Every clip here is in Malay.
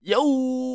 Yo,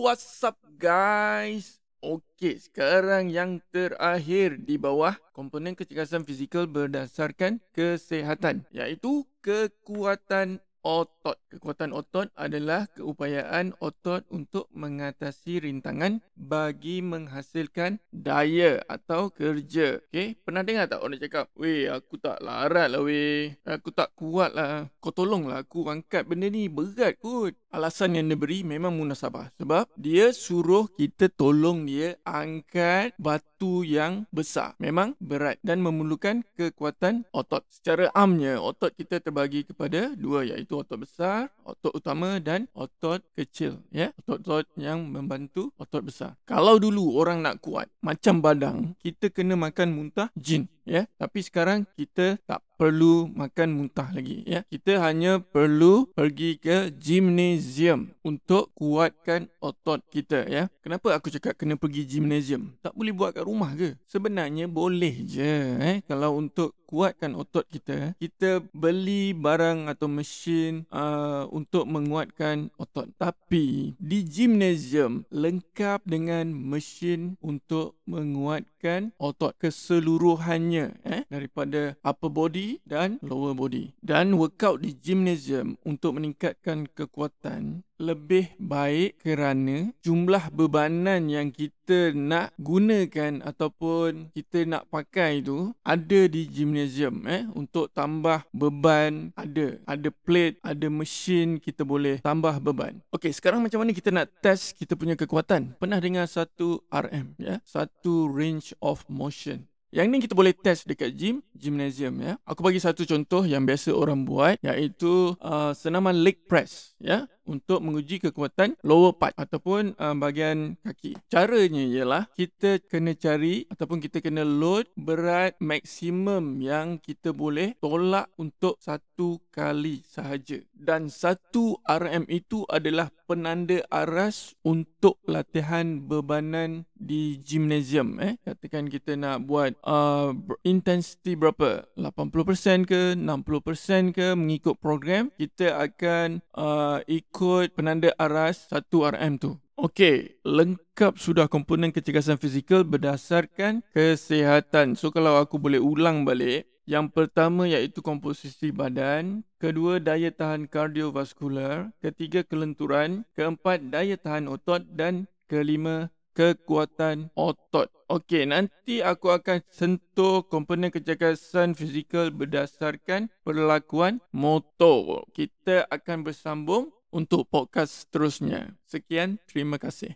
what's up guys? Okey, sekarang yang terakhir di bawah komponen kecergasan fizikal berdasarkan kesehatan iaitu kekuatan otot. Kekuatan otot adalah keupayaan otot untuk mengatasi rintangan bagi menghasilkan daya atau kerja. Okay? Pernah dengar tak orang cakap, Weh, aku tak larat lah weh. Aku tak kuat lah. Kau tolonglah aku angkat benda ni. Berat kot. Alasan yang dia beri memang munasabah. Sebab dia suruh kita tolong dia angkat batu yang besar. Memang berat dan memerlukan kekuatan otot. Secara amnya, otot kita terbagi kepada dua iaitu otot besar, otot utama dan otot kecil. Ya, Otot-otot yang membantu otot besar. Kalau dulu orang nak kuat, macam badang, kita kena makan muntah jin. Ya, Tapi sekarang kita tak perlu makan muntah lagi. Ya, Kita hanya perlu pergi ke gymnasium untuk kuatkan otot kita. Ya, Kenapa aku cakap kena pergi gymnasium? Tak boleh buat kat rumah ke? Sebenarnya boleh je. Eh? Kalau untuk kuatkan otot kita, kita beli barang atau mesin uh, untuk menguatkan otot. Tapi di gymnasium lengkap dengan mesin untuk menguatkan otot keseluruhannya eh daripada upper body dan lower body. Dan workout di gymnasium untuk meningkatkan kekuatan lebih baik kerana jumlah bebanan yang kita nak gunakan ataupun kita nak pakai tu ada di gymnasium eh? Untuk tambah beban ada. Ada plate ada mesin kita boleh tambah beban. Okey sekarang macam mana kita nak test kita punya kekuatan? Pernah dengar satu RM ya? Satu range of motion. Yang ni kita boleh test dekat gym, gymnasium ya. Aku bagi satu contoh yang biasa orang buat iaitu uh, senaman leg press ya untuk menguji kekuatan lower part ataupun uh, bahagian kaki. Caranya ialah kita kena cari ataupun kita kena load berat maksimum yang kita boleh tolak untuk satu kali sahaja. Dan satu RM itu adalah penanda aras untuk latihan bebanan di gymnasium eh? Katakan kita nak buat uh, intensity berapa? 80% ke 60% ke mengikut program kita akan uh, ikut penanda aras 1 RM tu. Okey, lengkap sudah komponen kecergasan fizikal berdasarkan kesihatan. So kalau aku boleh ulang balik, yang pertama iaitu komposisi badan, kedua daya tahan kardiovaskular, ketiga kelenturan, keempat daya tahan otot dan kelima kekuatan otot. Okey, nanti aku akan sentuh komponen kecergasan fizikal berdasarkan perlakuan motor. Kita akan bersambung untuk podcast seterusnya. Sekian, terima kasih.